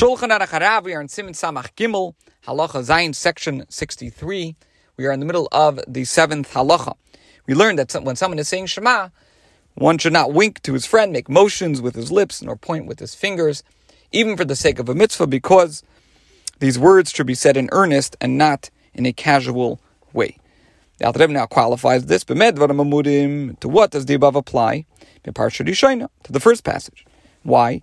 Shulchan Aruch we are in Siman Samach Gimel, Halacha Zayin, section 63. We are in the middle of the seventh halacha. We learned that when someone is saying Shema, one should not wink to his friend, make motions with his lips, nor point with his fingers, even for the sake of a mitzvah, because these words should be said in earnest and not in a casual way. The Alter Rebbe now qualifies this, to what does the above apply? To the first passage. Why?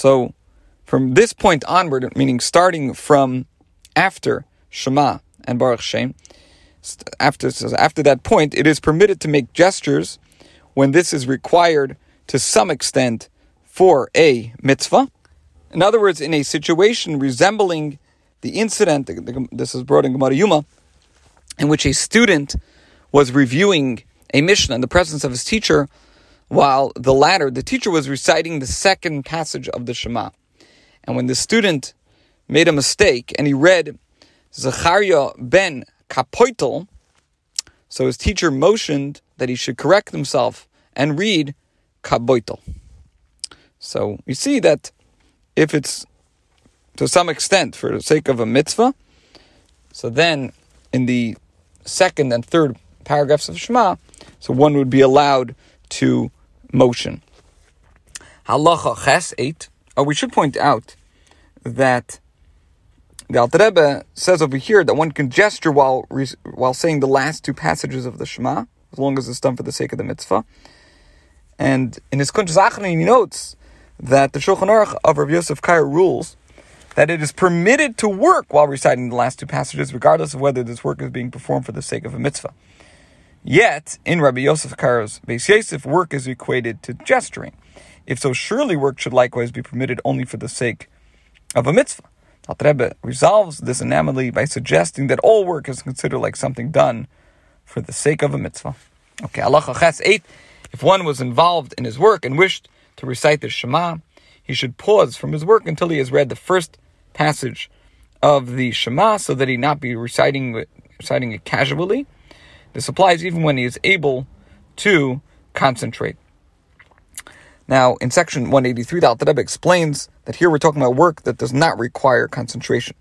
So, from this point onward, meaning starting from after Shema and Baruch Shem, after, after that point, it is permitted to make gestures when this is required to some extent for a mitzvah. In other words, in a situation resembling the incident, this is brought in Gemara Yuma, in which a student was reviewing a Mishnah in the presence of his teacher while the latter, the teacher was reciting the second passage of the Shema. And when the student made a mistake and he read Zachariah ben Kapoitel, so his teacher motioned that he should correct himself and read Kaboitel. So you see that if it's to some extent for the sake of a mitzvah, so then in the second and third paragraphs of Shema, so one would be allowed to motion. Halacha Ches 8. Oh, we should point out that the Alter Rebbe says over here that one can gesture while while saying the last two passages of the Shema, as long as it's done for the sake of the mitzvah. And in his Achronim, he notes that the Shulchan Aruch of Rav Yosef Karo rules that it is permitted to work while reciting the last two passages, regardless of whether this work is being performed for the sake of a mitzvah. Yet, in Rabbi Yosef Karo's Beis Yosef, work is equated to gesturing. If so, surely work should likewise be permitted only for the sake of a mitzvah. Al Rebbe resolves this anomaly by suggesting that all work is considered like something done for the sake of a mitzvah. Okay, Halacha Ches 8. If one was involved in his work and wished to recite the Shema, he should pause from his work until he has read the first passage of the Shema so that he not be reciting, reciting it casually this applies even when he is able to concentrate. Now, in section 183, the Alter Rebbe explains that here we're talking about work that does not require concentration.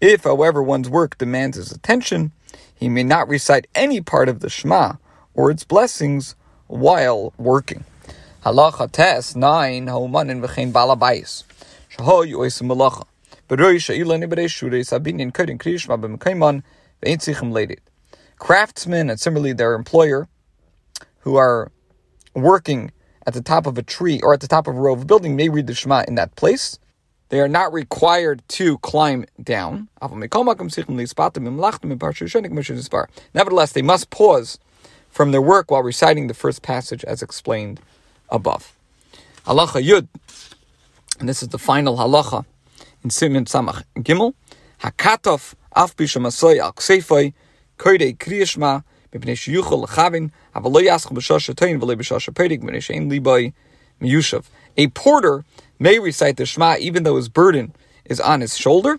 If, however, one's work demands his attention, he may not recite any part of the Shema or its blessings while working. Halacha tes nine haumanin v'chein balabais. Shaho yoisim malacha. Beroi sha'ila nibere shure sabinin kodin kriyishma b'mekaiman v'ein tzichem leidit craftsmen and similarly their employer who are working at the top of a tree or at the top of a row of a building may read the Shema in that place. They are not required to climb down. Nevertheless, they must pause from their work while reciting the first passage as explained above. Halacha Yud, and this is the final halacha in Siman Samach Gimel. Hakatov af bishamasoy al koide kriyishma mipnei sheyuchol lechavin avalo yaschol b'shasha toyin v'le b'shasha pedig mipnei shein miyushav. A porter may recite the Shema even though his burden is on his shoulder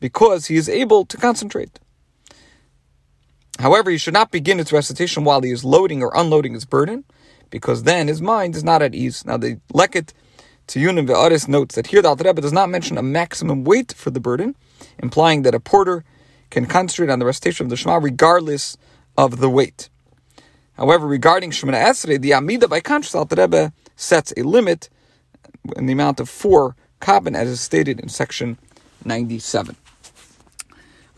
because he is able to concentrate. However, he should not begin its recitation while he is loading or unloading his burden, because then his mind is not at ease. Now, the Leket to Yunim Ve'aris notes that here the Alter Rebbe does not mention a maximum weight for the burden, implying that a porter can concentrate on the recitation of the Shema regardless of the weight. However, regarding Shemoneh Esrei, the Amida by contrast, Alter Rebbe sets a limit in the amount of four kabin, as is stated in section 97.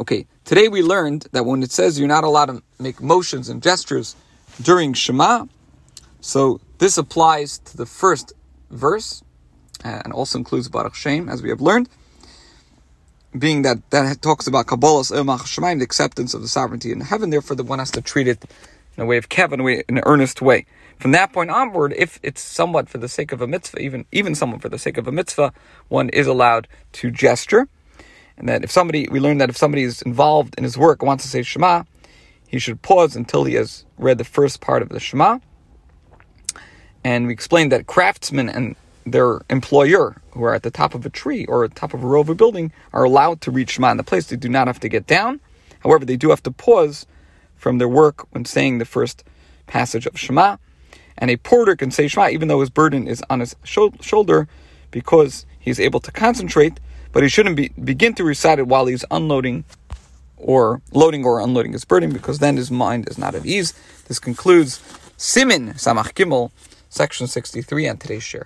Okay, today we learned that when it says you're not allowed to make motions and gestures during Shema, so this applies to the first verse uh, and also includes Baruch Shem, as we have learned being that that talks about Kabbalah's Umach Shemaim, the acceptance of the sovereignty in heaven. Therefore, the one has to treat it in a way of Kevin, in an earnest way. From that point onward, if it's somewhat for the sake of a mitzvah, even even somewhat for the sake of a mitzvah, one is allowed to gesture. And that if somebody, we learned that if somebody is involved in his work, wants to say Shema, he should pause until he has read the first part of the Shema. And we explained that craftsmen and their employer, who are at the top of a tree or top of a row of a building, are allowed to reach Shema in the place. They do not have to get down. However, they do have to pause from their work when saying the first passage of Shema. And a porter can say Shema even though his burden is on his shoulder because he's able to concentrate, but he shouldn't be, begin to recite it while he's unloading or loading or unloading his burden because then his mind is not at ease. This concludes Siman Samach Gimel, section 63 on today's shiur.